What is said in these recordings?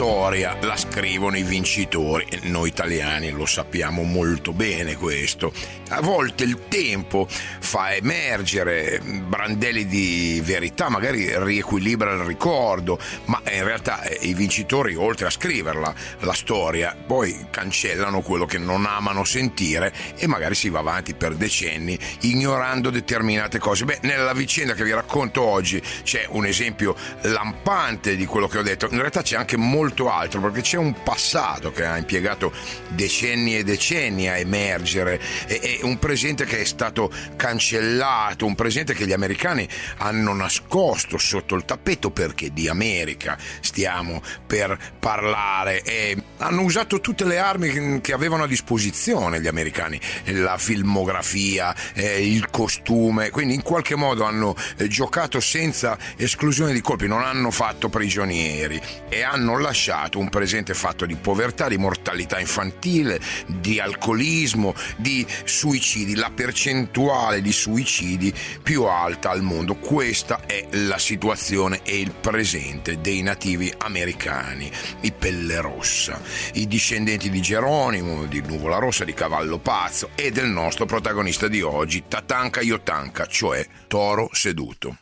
storia la scrivono i vincitori, noi italiani lo sappiamo molto bene questo. A volte il tempo fa emergere brandelli di verità, magari riequilibra il ricordo, ma in realtà eh, i vincitori oltre a scriverla, la storia, poi cancellano quello che non amano sentire e magari si va avanti per decenni ignorando determinate cose. Beh, nella vicenda che vi racconto oggi c'è un esempio lampante di quello che ho detto. In realtà c'è anche molto altro perché c'è un passato che ha impiegato decenni e decenni a emergere e, e un presente che è stato cancellato, un presente che gli americani hanno nascosto sotto il tappeto perché di America stiamo per parlare. E hanno usato tutte le armi che avevano a disposizione gli americani, la filmografia, eh, il costume, quindi in qualche modo hanno eh, giocato senza esclusione di colpi, non hanno fatto prigionieri e hanno lasciato un presente fatto di povertà, di mortalità infantile, di alcolismo, di suicidi, la percentuale di suicidi più alta al mondo. Questa è la situazione e il presente dei nativi americani, i pelle rossa i discendenti di Geronimo, di Nuvola Rossa, di Cavallo Pazzo e del nostro protagonista di oggi, Tatanka Yotanka, cioè Toro Seduto.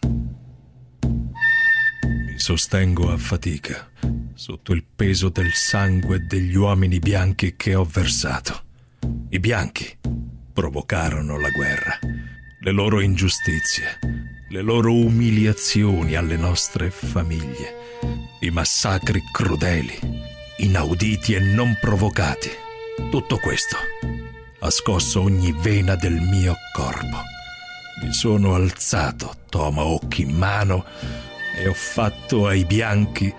Mi sostengo a fatica sotto il peso del sangue degli uomini bianchi che ho versato. I bianchi provocarono la guerra, le loro ingiustizie, le loro umiliazioni alle nostre famiglie, i massacri crudeli inauditi e non provocati. Tutto questo ha scosso ogni vena del mio corpo. Mi sono alzato, tomahawk in mano, e ho fatto ai bianchi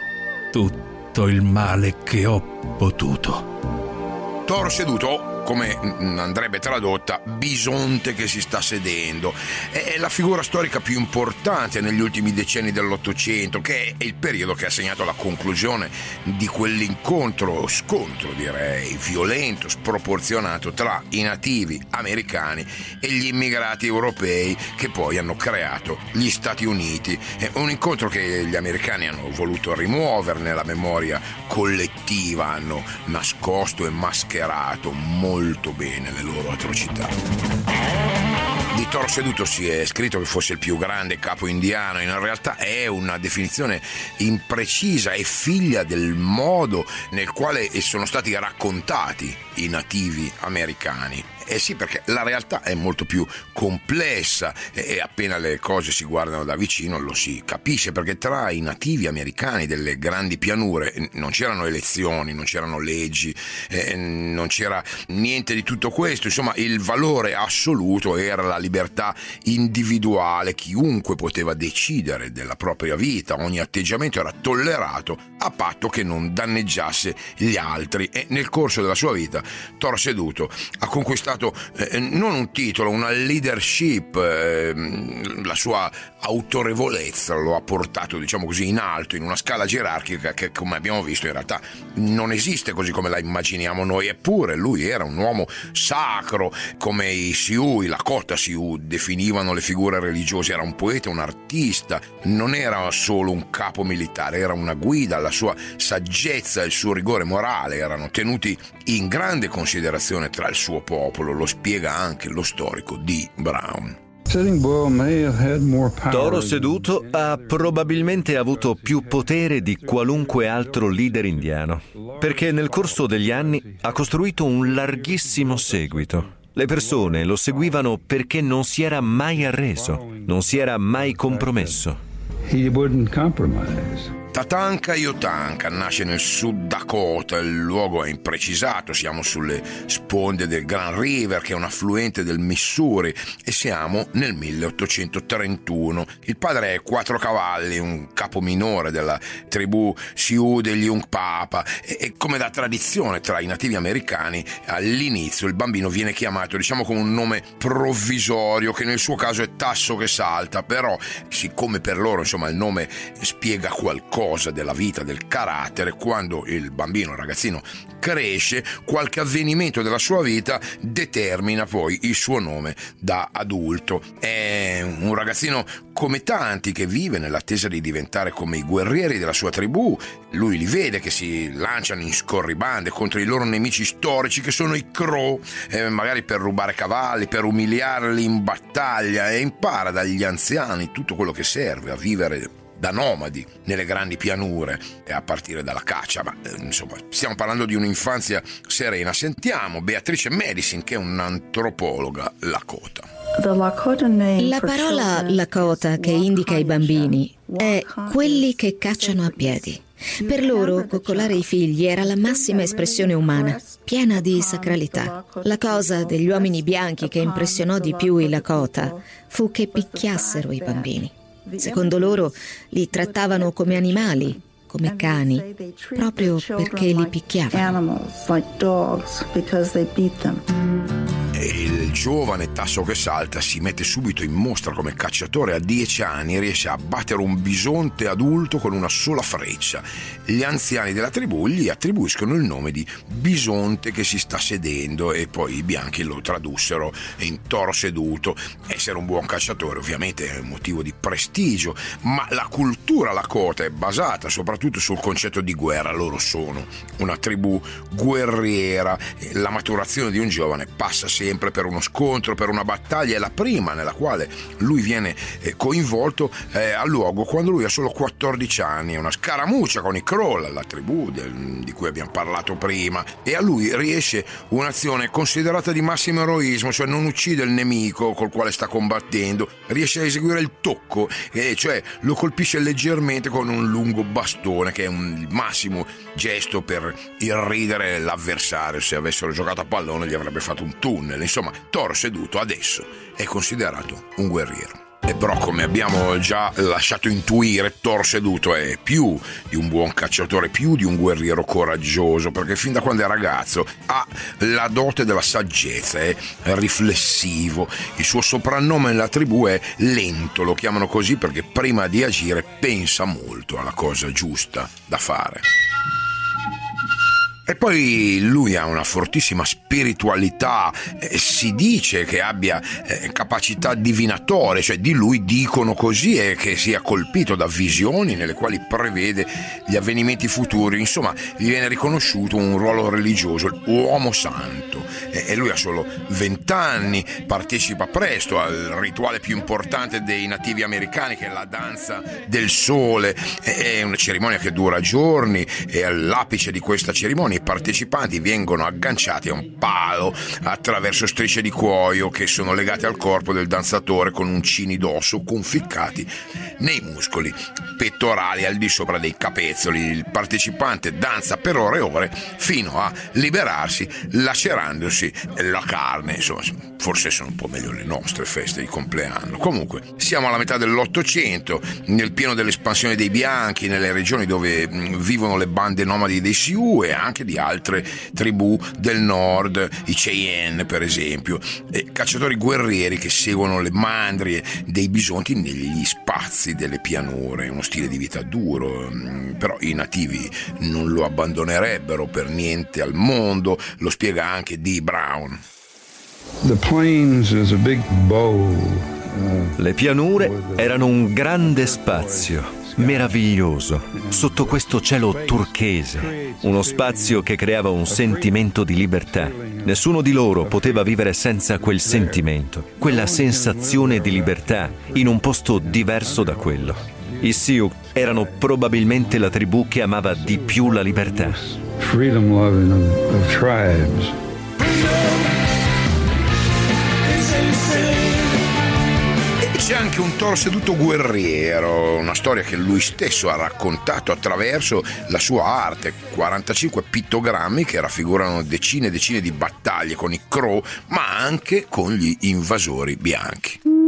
tutto il male che ho potuto. Toro seduto come andrebbe tradotta, bisonte che si sta sedendo. È la figura storica più importante negli ultimi decenni dell'Ottocento, che è il periodo che ha segnato la conclusione di quell'incontro, scontro direi, violento, sproporzionato tra i nativi americani e gli immigrati europei che poi hanno creato gli Stati Uniti. È un incontro che gli americani hanno voluto rimuovere nella memoria collettiva, hanno nascosto e mascherato molto molto bene le loro atrocità. Di Toro Seduto si è scritto che fosse il più grande capo indiano, in realtà è una definizione imprecisa e figlia del modo nel quale sono stati raccontati i nativi americani. Eh sì, perché la realtà è molto più complessa e appena le cose si guardano da vicino lo si capisce, perché tra i nativi americani delle grandi pianure non c'erano elezioni, non c'erano leggi, eh, non c'era niente di tutto questo, insomma il valore assoluto era la libertà individuale, chiunque poteva decidere della propria vita, ogni atteggiamento era tollerato a patto che non danneggiasse gli altri e nel corso della sua vita Thor Seduto ha conquistato dato eh, non un titolo, una leadership, eh, la sua autorevolezza lo ha portato, diciamo così, in alto, in una scala gerarchica che, come abbiamo visto, in realtà non esiste così come la immaginiamo noi, eppure lui era un uomo sacro, come i Sioux, i Lakota Sioux definivano le figure religiose, era un poeta, un artista, non era solo un capo militare, era una guida, la sua saggezza il suo rigore morale erano tenuti in grande considerazione tra il suo popolo lo spiega anche lo storico D. Brown. Toro seduto ha probabilmente avuto più potere di qualunque altro leader indiano, perché nel corso degli anni ha costruito un larghissimo seguito. Le persone lo seguivano perché non si era mai arreso, non si era mai compromesso. He wouldn't compromise. Tatanka Yotanka nasce nel Sud Dakota, il luogo è imprecisato, siamo sulle sponde del Grand River che è un affluente del Missouri e siamo nel 1831. Il padre è Quattro Cavalli, un capo minore della tribù Sioux degli Papa e, e come da tradizione tra i nativi americani all'inizio il bambino viene chiamato diciamo con un nome provvisorio che nel suo caso è Tasso che salta, però siccome per loro insomma il nome spiega qualcosa dosa della vita, del carattere, quando il bambino, il ragazzino cresce, qualche avvenimento della sua vita determina poi il suo nome da adulto. È un ragazzino come tanti che vive nell'attesa di diventare come i guerrieri della sua tribù. Lui li vede che si lanciano in scorribande contro i loro nemici storici che sono i Crow, eh, magari per rubare cavalli, per umiliarli in battaglia e impara dagli anziani tutto quello che serve a vivere da nomadi nelle grandi pianure e a partire dalla caccia, ma eh, insomma stiamo parlando di un'infanzia serena. Sentiamo Beatrice Medicine che è un'antropologa lakota. La parola Lakota che indica i bambini è quelli che cacciano a piedi. Per loro coccolare i figli era la massima espressione umana, piena di sacralità. La cosa degli uomini bianchi che impressionò di più i Lakota fu che picchiassero i bambini. Secondo loro li trattavano come animali, come cani, proprio perché li picchiavano. Il giovane tasso che salta si mette subito in mostra come cacciatore a 10 anni e riesce a battere un bisonte adulto con una sola freccia. Gli anziani della tribù gli attribuiscono il nome di bisonte che si sta sedendo e poi i bianchi lo tradussero in toro seduto. Essere un buon cacciatore ovviamente è un motivo di prestigio, ma la cultura lakota è basata soprattutto sul concetto di guerra. Loro sono una tribù guerriera, la maturazione di un giovane passa sempre sempre per uno scontro, per una battaglia, è la prima nella quale lui viene eh, coinvolto eh, al luogo quando lui ha solo 14 anni, è una scaramuccia con i Kroll, la tribù del, di cui abbiamo parlato prima, e a lui riesce un'azione considerata di massimo eroismo, cioè non uccide il nemico col quale sta combattendo, riesce a eseguire il tocco, eh, cioè lo colpisce leggermente con un lungo bastone che è un massimo gesto per irridere l'avversario, se avessero giocato a pallone gli avrebbe fatto un tunnel Insomma, Thor seduto adesso è considerato un guerriero. E però, come abbiamo già lasciato intuire, Thor seduto è più di un buon cacciatore, più di un guerriero coraggioso, perché fin da quando è ragazzo ha la dote della saggezza, è riflessivo. Il suo soprannome nella tribù è Lento, lo chiamano così perché prima di agire pensa molto alla cosa giusta da fare. E poi lui ha una fortissima spiritualità, si dice che abbia eh, capacità divinatorie, cioè di lui dicono così e che sia colpito da visioni nelle quali prevede gli avvenimenti futuri, insomma gli viene riconosciuto un ruolo religioso, uomo santo. E lui ha solo 20 anni, partecipa presto al rituale più importante dei nativi americani che è la danza del sole, è una cerimonia che dura giorni e all'apice di questa cerimonia i partecipanti vengono agganciati a un palo attraverso strisce di cuoio che sono legate al corpo del danzatore con uncini d'osso conficcati nei muscoli pettorali al di sopra dei capezzoli. Il partecipante danza per ore e ore fino a liberarsi lacerandosi la carne. Insomma, forse sono un po' meglio le nostre feste di compleanno. Comunque, siamo alla metà dell'Ottocento, nel pieno dell'espansione dei bianchi, nelle regioni dove vivono le bande nomadi dei Sioux e anche di altre tribù del nord, i Cheyenne per esempio, e cacciatori guerrieri che seguono le mandrie dei bisonti negli spazi delle pianure, uno stile di vita duro, mm, però i nativi non lo abbandonerebbero per niente al mondo, lo spiega anche Dee Brown. The plains is a big bow. Le pianure erano un grande spazio meraviglioso, sotto questo cielo turchese, uno spazio che creava un sentimento di libertà. Nessuno di loro poteva vivere senza quel sentimento, quella sensazione di libertà in un posto diverso da quello. I Sioux erano probabilmente la tribù che amava di più la libertà. Freedom loving of tribes. C'è anche un toro seduto guerriero, una storia che lui stesso ha raccontato attraverso la sua arte, 45 pittogrammi che raffigurano decine e decine di battaglie con i Crow, ma anche con gli invasori bianchi.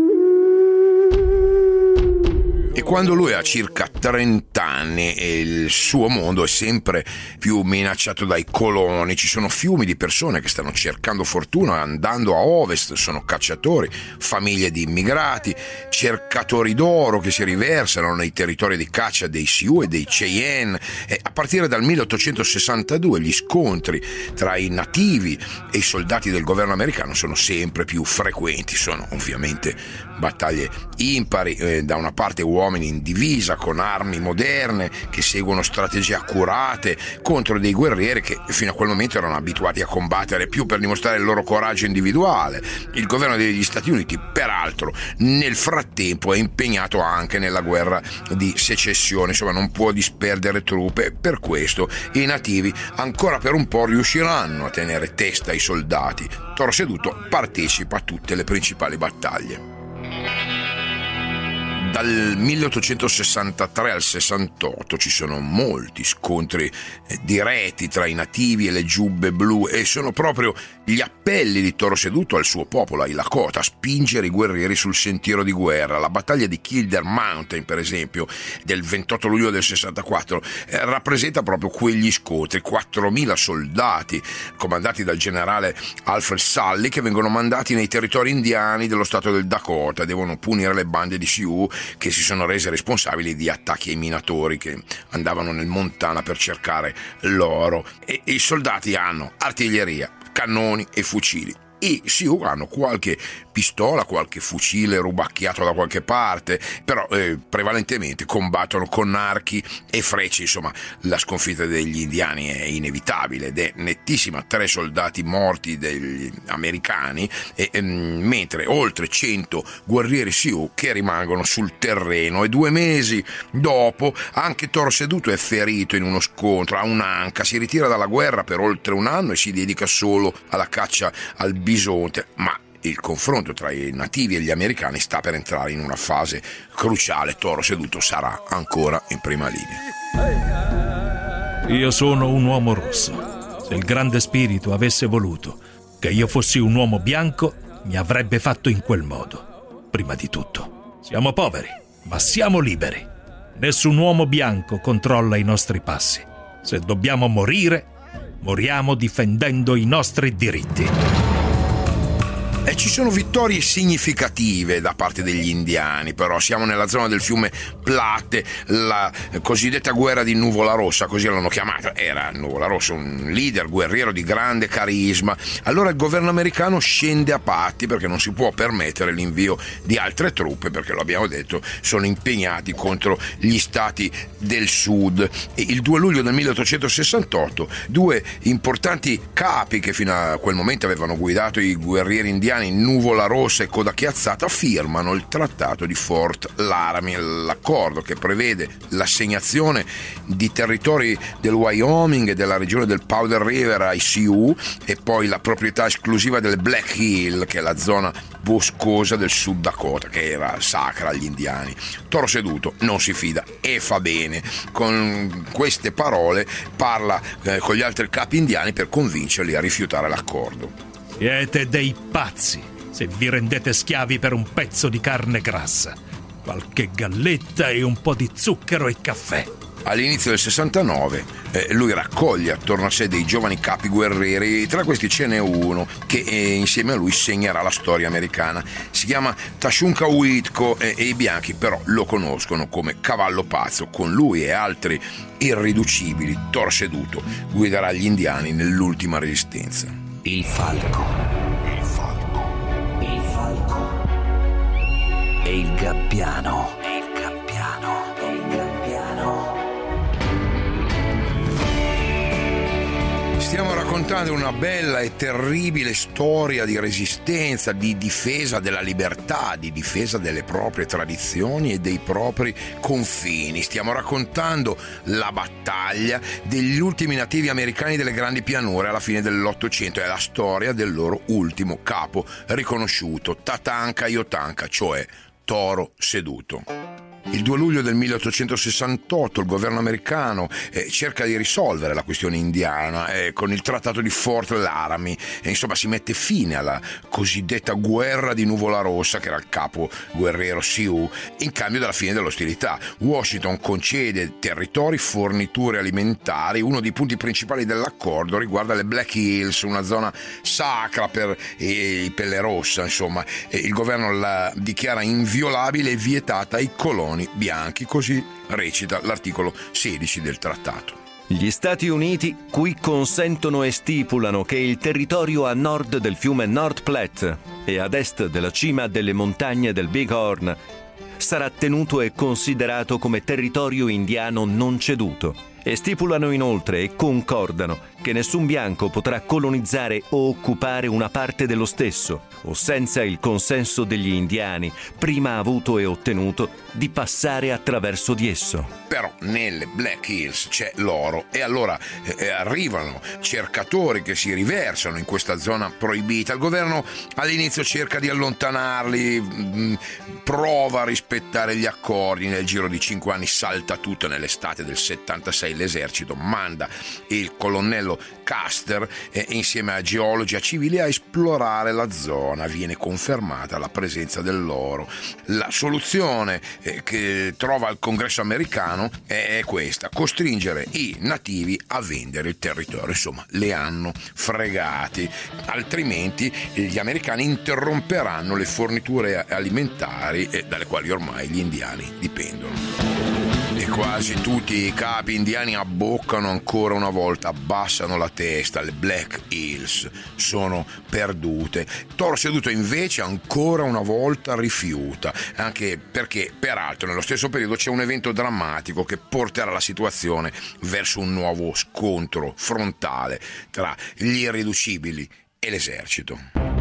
E quando lui ha circa 30 anni il suo mondo è sempre più minacciato dai coloni, ci sono fiumi di persone che stanno cercando fortuna andando a ovest, sono cacciatori, famiglie di immigrati, cercatori d'oro che si riversano nei territori di caccia dei Sioux e dei Cheyenne. E a partire dal 1862 gli scontri tra i nativi e i soldati del governo americano sono sempre più frequenti, sono ovviamente battaglie impari, eh, da una parte uomini in divisa con armi moderne che seguono strategie accurate contro dei guerrieri che fino a quel momento erano abituati a combattere più per dimostrare il loro coraggio individuale. Il governo degli Stati Uniti, peraltro, nel frattempo è impegnato anche nella guerra di secessione, insomma non può disperdere truppe, per questo i nativi ancora per un po' riusciranno a tenere testa ai soldati. Toro Seduto partecipa a tutte le principali battaglie. Dal 1863 al 68 ci sono molti scontri eh, diretti tra i nativi e le giubbe blu e sono proprio gli appelli di Toro Seduto al suo popolo, ai Lakota, a spingere i guerrieri sul sentiero di guerra. La battaglia di Kilder Mountain, per esempio, del 28 luglio del 64, eh, rappresenta proprio quegli scontri, 4.000 soldati comandati dal generale Alfred Sully che vengono mandati nei territori indiani dello stato del Dakota, devono punire le bande di Sioux che si sono rese responsabili di attacchi ai minatori che andavano nel Montana per cercare l'oro. E, i soldati hanno artiglieria, cannoni e fucili. I Sioux hanno qualche pistola, qualche fucile rubacchiato da qualche parte, però eh, prevalentemente combattono con archi e frecce, insomma la sconfitta degli indiani è inevitabile ed è nettissima, tre soldati morti degli americani, e, e, ehm, mentre oltre 100 guerrieri Sioux che rimangono sul terreno e due mesi dopo anche Toro Seduto è ferito in uno scontro, ha un'anca, si ritira dalla guerra per oltre un anno e si dedica solo alla caccia al bisonte, ma il confronto tra i nativi e gli americani sta per entrare in una fase cruciale. Toro seduto sarà ancora in prima linea. Io sono un uomo rosso. Se il grande spirito avesse voluto che io fossi un uomo bianco, mi avrebbe fatto in quel modo. Prima di tutto, siamo poveri, ma siamo liberi. Nessun uomo bianco controlla i nostri passi. Se dobbiamo morire, moriamo difendendo i nostri diritti. E ci sono vittorie significative da parte degli indiani, però siamo nella zona del fiume Platte, la cosiddetta guerra di Nuvola Rossa, così l'hanno chiamata. Era Nuvola Rossa, un leader guerriero di grande carisma. Allora il governo americano scende a patti perché non si può permettere l'invio di altre truppe, perché lo abbiamo detto, sono impegnati contro gli stati del sud. E il 2 luglio del 1868 due importanti capi che fino a quel momento avevano guidato i guerrieri indiani indiani Nuvola Rossa e Coda Chiazzata firmano il trattato di Fort Laramie, l'accordo che prevede l'assegnazione di territori del Wyoming e della regione del Powder River ai Sioux e poi la proprietà esclusiva del Black Hill, che è la zona boscosa del Sud Dakota, che era sacra agli indiani. Toro seduto non si fida e fa bene. Con queste parole parla eh, con gli altri capi indiani per convincerli a rifiutare l'accordo. Siete dei pazzi se vi rendete schiavi per un pezzo di carne grassa, qualche galletta e un po' di zucchero e caffè. All'inizio del 69 eh, lui raccoglie attorno a sé dei giovani capi guerrieri, tra questi ce n'è uno che eh, insieme a lui segnerà la storia americana. Si chiama Tashunka Uitko eh, e i bianchi però lo conoscono come Cavallo Pazzo. Con lui e altri irriducibili, Toro Seduto guiderà gli indiani nell'ultima resistenza. Il falco. Il falco. Il falco. E il gabbiano. Stiamo raccontando una bella e terribile storia di resistenza, di difesa della libertà, di difesa delle proprie tradizioni e dei propri confini. Stiamo raccontando la battaglia degli ultimi nativi americani delle grandi pianure alla fine dell'Ottocento. È la storia del loro ultimo capo riconosciuto, Tatanka Yotanka, cioè Toro Seduto. Il 2 luglio del 1868 il governo americano eh, cerca di risolvere la questione indiana eh, con il trattato di Fort Laramie. E insomma si mette fine alla cosiddetta guerra di Nuvola Rossa che era il capo guerriero Sioux in cambio della fine dell'ostilità. Washington concede territori, forniture alimentari, uno dei punti principali dell'accordo riguarda le Black Hills, una zona sacra per i pelle rossa, insomma, il governo la dichiara inviolabile e vietata ai coloni bianchi, così recita l'articolo 16 del trattato. Gli Stati Uniti qui consentono e stipulano che il territorio a nord del fiume North Platte e ad est della cima delle montagne del Big Horn sarà tenuto e considerato come territorio indiano non ceduto e stipulano inoltre e concordano che nessun bianco potrà colonizzare o occupare una parte dello stesso, o senza il consenso degli indiani, prima avuto e ottenuto, di passare attraverso di esso. Però nelle Black Hills c'è l'oro e allora eh, eh arrivano cercatori che si riversano in questa zona proibita. Il governo all'inizio cerca di allontanarli, mh, mm, prova a rispettare gli accordi, nel giro di cinque anni salta tutto nell'estate del 76 l'esercito manda il colonnello Caster eh, insieme a geologi e a civili a esplorare la zona. Viene confermata la presenza dell'oro. La soluzione eh, che trova il congresso americano è questa, costringere i nativi a vendere il territorio. Insomma, le hanno fregati, altrimenti gli americani interromperanno le forniture alimentari eh, dalle quali ormai gli indiani dipendono quasi tutti i capi indiani abboccano ancora una volta, abbassano la testa, le Black Hills sono perdute. Toro seduto invece ancora una volta rifiuta, anche perché peraltro nello stesso periodo c'è un evento drammatico che porterà la situazione verso un nuovo scontro frontale tra gli irriducibili e l'esercito.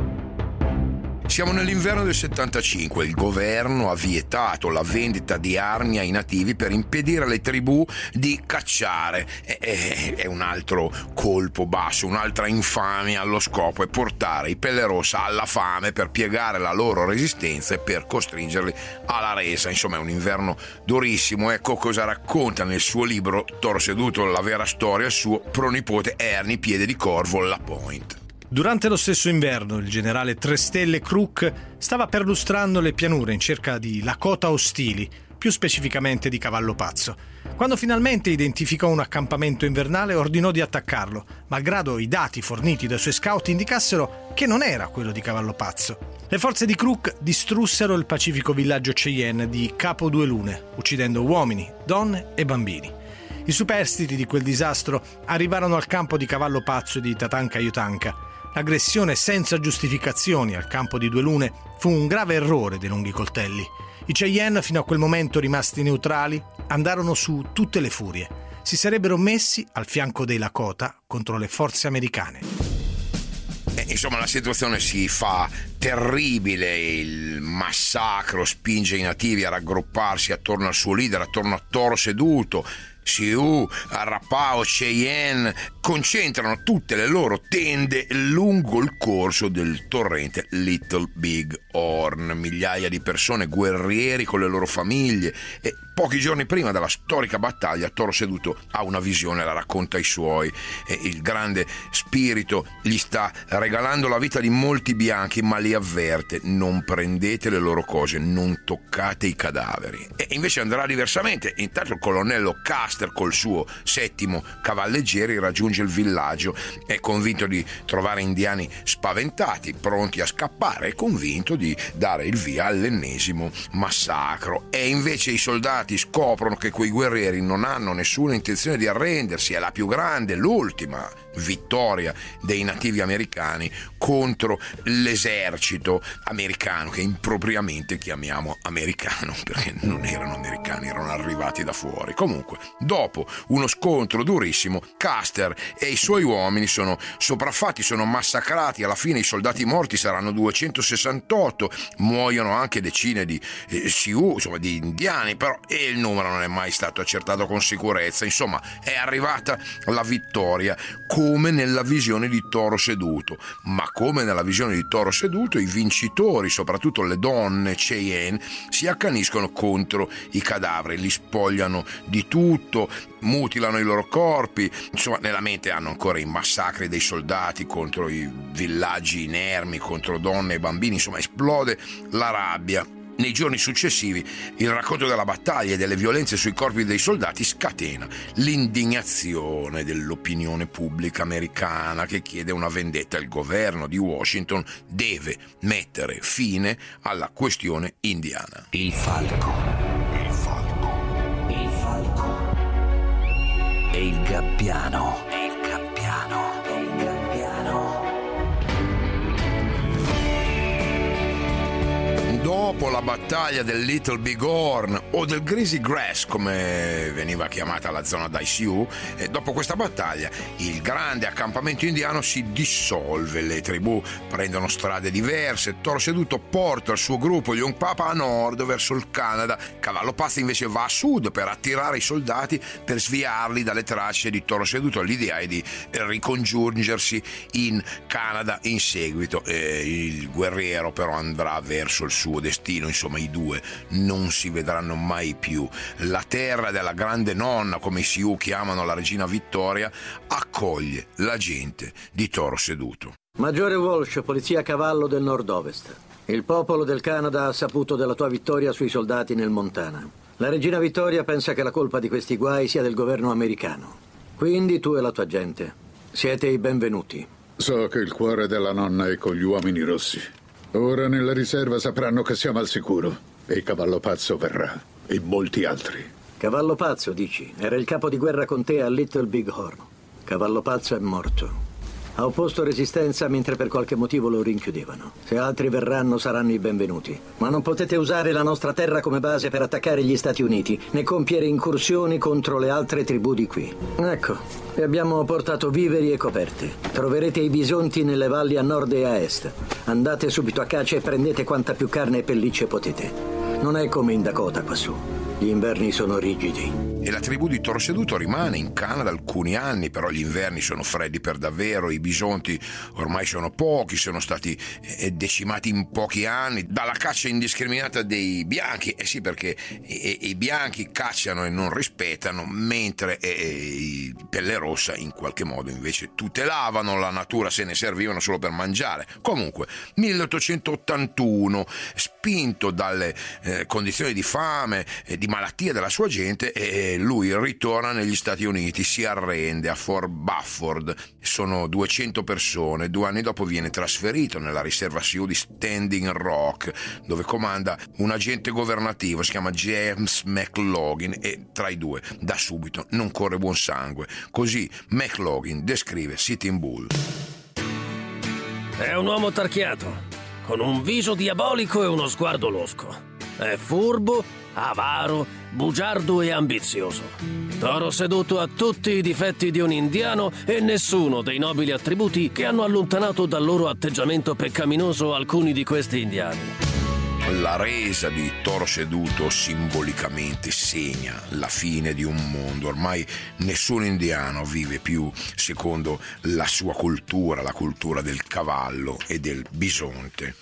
Siamo nell'inverno del 75, il governo ha vietato la vendita di armi ai nativi per impedire alle tribù di cacciare. È un altro colpo basso, un'altra infamia allo scopo è portare i pelle rossa alla fame per piegare la loro resistenza e per costringerli alla resa. Insomma è un inverno durissimo. Ecco cosa racconta nel suo libro Toro seduto, la vera storia, il suo pronipote Ernie Piede di Corvo, La Point. Durante lo stesso inverno, il generale Tre Stelle Crook stava perlustrando le pianure in cerca di Lakota ostili, più specificamente di Cavallo Pazzo. Quando finalmente identificò un accampamento invernale, ordinò di attaccarlo, malgrado i dati forniti dai suoi scout indicassero che non era quello di Cavallo Pazzo. Le forze di Crook distrussero il pacifico villaggio Cheyenne di Capo Due Lune, uccidendo uomini, donne e bambini. I superstiti di quel disastro arrivarono al campo di Cavallo Pazzo di Tatanka Yutanka L'aggressione senza giustificazioni al campo di due lune fu un grave errore dei lunghi coltelli. I Cheyenne, fino a quel momento rimasti neutrali, andarono su tutte le furie. Si sarebbero messi al fianco dei Lakota contro le forze americane. Eh, insomma, la situazione si fa terribile, il massacro spinge i nativi a raggrupparsi attorno al suo leader, attorno a Toro seduto, Sioux, Arapao, Cheyenne concentrano tutte le loro tende lungo il corso del torrente Little Big Horn. Migliaia di persone, guerrieri con le loro famiglie e Pochi giorni prima della storica battaglia, Toro Seduto ha una visione, la racconta ai suoi. E il grande spirito gli sta regalando la vita di molti bianchi, ma li avverte: non prendete le loro cose, non toccate i cadaveri. E invece andrà diversamente. Intanto il colonnello Caster, col suo settimo cavalleggeri, raggiunge il villaggio. È convinto di trovare indiani spaventati, pronti a scappare, è convinto di dare il via all'ennesimo massacro. E invece i soldati soldati scoprono che quei guerrieri non hanno nessuna intenzione di arrendersi, è la più grande, l'ultima vittoria dei nativi americani contro l'esercito americano che impropriamente chiamiamo americano perché non erano americani, erano arrivati da fuori. Comunque, dopo uno scontro durissimo, Custer e i suoi uomini sono sopraffatti, sono massacrati, alla fine i soldati morti saranno 268, muoiono anche decine di eh, Sioux, insomma di indiani, però e il numero non è mai stato accertato con sicurezza. Insomma, è arrivata la vittoria come nella visione di Toro Seduto, ma come nella visione di Toro Seduto i vincitori, soprattutto le donne Cheyenne, si accaniscono contro i cadaveri, li spogliano di tutto, mutilano i loro corpi, insomma nella mente hanno ancora i massacri dei soldati contro i villaggi inermi, contro donne e bambini, insomma esplode la rabbia nei giorni successivi il racconto della battaglia e delle violenze sui corpi dei soldati scatena l'indignazione dell'opinione pubblica americana che chiede una vendetta. Il governo di Washington deve mettere fine alla questione indiana. Il falco. Il falco. Il falco. E il gabbiano. Dopo la battaglia del Little Big Horn o del Greasy Grass, come veniva chiamata la zona dai Sioux, e dopo questa battaglia il grande accampamento indiano si dissolve, le tribù prendono strade diverse, Toro Seduto porta il suo gruppo, gli Papa, a nord verso il Canada, Cavallo Pazzo invece va a sud per attirare i soldati, per sviarli dalle tracce di Toro Seduto. L'idea è di ricongiungersi in Canada in seguito. E il guerriero però andrà verso il suo destino, insomma i due non si vedranno mai più. La terra della grande nonna, come i Sioux chiamano la regina Vittoria, accoglie la gente di Toro Seduto. Maggiore Walsh, polizia a cavallo del nord-ovest. Il popolo del Canada ha saputo della tua vittoria sui soldati nel Montana. La regina Vittoria pensa che la colpa di questi guai sia del governo americano. Quindi tu e la tua gente siete i benvenuti. So che il cuore della nonna è con gli uomini rossi. Ora nella riserva sapranno che siamo al sicuro. E cavallo pazzo verrà. E molti altri. Cavallo pazzo, dici? Era il capo di guerra con te a Little Big Horn. Cavallo pazzo è morto. Ha opposto resistenza mentre per qualche motivo lo rinchiudevano. Se altri verranno saranno i benvenuti. Ma non potete usare la nostra terra come base per attaccare gli Stati Uniti, né compiere incursioni contro le altre tribù di qui. Ecco, vi abbiamo portato viveri e coperte. Troverete i bisonti nelle valli a nord e a est. Andate subito a caccia e prendete quanta più carne e pellicce potete. Non è come in Dakota quassù. Gli inverni sono rigidi e la tribù di Toro Seduto rimane in Canada alcuni anni, però gli inverni sono freddi per davvero, i bisonti ormai sono pochi, sono stati eh, decimati in pochi anni dalla caccia indiscriminata dei bianchi, eh sì perché i, bianchi cacciano e non rispettano, mentre eh, i pelle rossa in qualche modo invece tutelavano la natura, se ne servivano solo per mangiare. Comunque, 1881, spinto dalle eh, condizioni di fame e di malattia della sua gente, eh, lui ritorna negli Stati Uniti, si arrende a Fort Bufford, sono 200 persone, due anni dopo viene trasferito nella riserva Sioux di Standing Rock, dove comanda un agente governativo, si chiama James McLaughlin e tra i due da subito non corre buon sangue. Così McLaughlin descrive Sitting Bull. È un uomo tarchiato, con un viso diabolico e uno sguardo losco. È furbo, avaro, bugiardo e ambizioso. Toro seduto a tutti i difetti di un indiano e nessuno dei nobili attributi che hanno allontanato dal loro atteggiamento peccaminoso alcuni di questi indiani. La resa di Toro Seduto simbolicamente segna la fine di un mondo. Ormai nessun indiano vive più secondo la sua cultura, la cultura del cavallo e del bisonte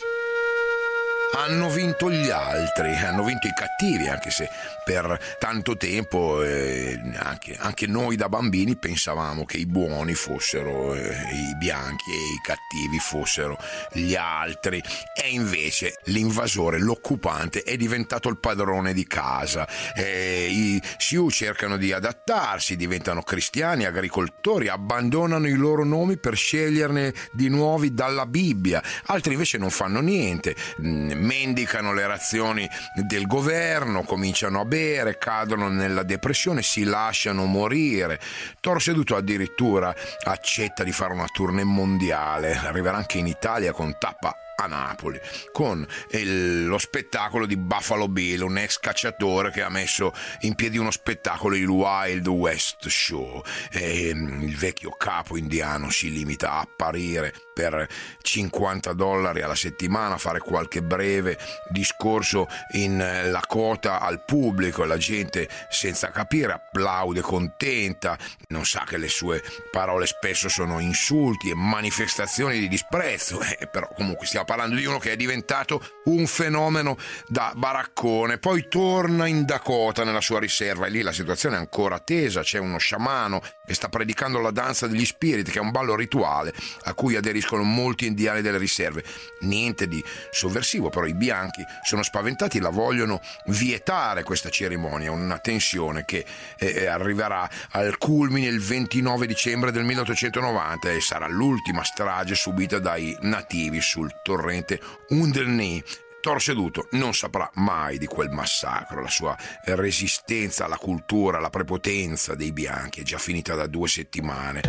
hanno vinto gli altri, hanno vinto i cattivi, anche se per tanto tempo eh, anche, anche, noi da bambini pensavamo che i buoni fossero eh, i bianchi e i cattivi fossero gli altri. E invece l'invasore, l'occupante è diventato il padrone di casa. Eh, I Sioux cercano di adattarsi, diventano cristiani, agricoltori, abbandonano i loro nomi per sceglierne di nuovi dalla Bibbia, altri invece non fanno niente. Mm, mendicano le razioni del governo, cominciano a bere, cadono nella depressione, si lasciano morire. Toro Seduto addirittura accetta di fare una tournée mondiale, arriverà anche in Italia con tappa a Napoli, con il, lo spettacolo di Buffalo Bill, un ex cacciatore che ha messo in piedi uno spettacolo, il Wild West Show. E, mm, il vecchio capo indiano si limita a apparire per 50 dollari alla settimana, fare qualche breve discorso in eh, Lakota al pubblico la gente senza capire applaude contenta, non sa che le sue parole spesso sono insulti e manifestazioni di disprezzo, eh, però comunque stiamo parlando di uno che è diventato un fenomeno da baraccone, poi torna in Dakota nella sua riserva e lì la situazione è ancora tesa, c'è uno sciamano che sta predicando la danza degli spiriti, che è un ballo rituale a cui aderiscono molti indiani delle riserve. Niente di sovversivo, però i bianchi sono spaventati e la vogliono vietare questa cerimonia, una tensione che eh, eh arriverà al culmine il 29 dicembre del 1890 e sarà l'ultima strage subita dai nativi sul torrente Underney Toro seduto non saprà mai di quel massacro, la sua resistenza alla cultura, alla prepotenza dei bianchi è già finita da due settimane.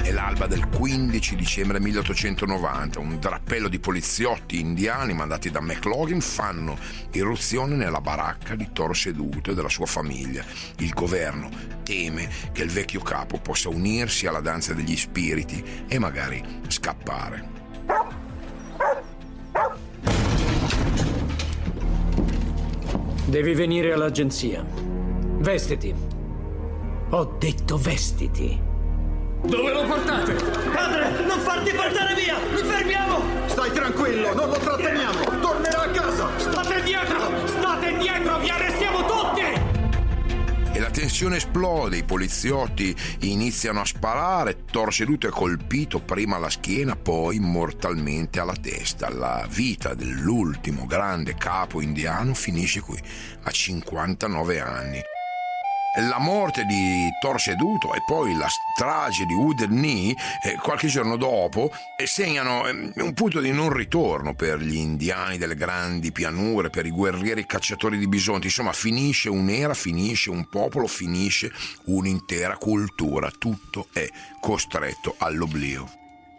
È l'alba del 15 dicembre 1890. Un drappello di poliziotti indiani mandati da McLaughlin fanno irruzione nella baracca di Toro Seduto e della sua famiglia. Il governo teme che il vecchio capo possa unirsi alla danza degli spiriti e magari scappare. Devi venire all'agenzia. Vestiti. Ho detto vestiti. Dove lo portate? Padre, non farti portare via! Mi fermiamo! Stai tranquillo, non lo tratteniamo! Tornerà a casa! State indietro! State indietro! Vi arrestiamo tutti! E tensione esplode, i poliziotti iniziano a sparare, Thor seduto è colpito prima alla schiena, poi mortalmente alla testa. La vita dell'ultimo grande capo indiano finisce qui, a 59 anni la morte di Thor Seduto e poi la strage di Wooded Knee eh, qualche giorno dopo eh, segnano eh, un punto di non ritorno per gli indiani delle grandi pianure, per i guerrieri cacciatori di bisonti. Insomma, finisce un'era, finisce un popolo, finisce un'intera cultura. Tutto è costretto all'oblio.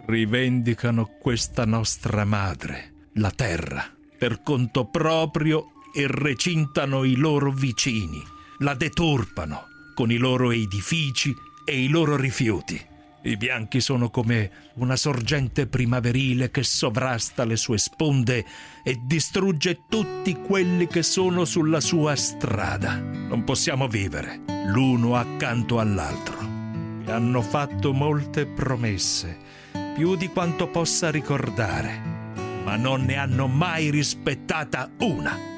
Rivendicano questa nostra madre, la terra, per conto proprio e recintano i loro vicini la deturpano con i loro edifici e i loro rifiuti. I bianchi sono come una sorgente primaverile che sovrasta le sue sponde e distrugge tutti quelli che sono sulla sua strada. Non possiamo vivere l'uno accanto all'altro. Mi hanno fatto molte promesse, più di quanto possa ricordare, ma non ne hanno mai rispettata una.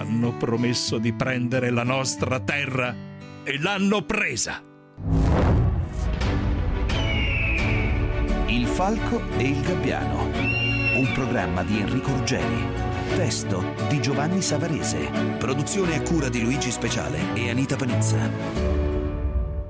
Hanno promesso di prendere la nostra terra e l'hanno presa. Il falco e il gabbiano. Un programma di Enrico Ruggeri. Testo di Giovanni Savarese. Produzione a cura di Luigi Speciale e Anita Panizza.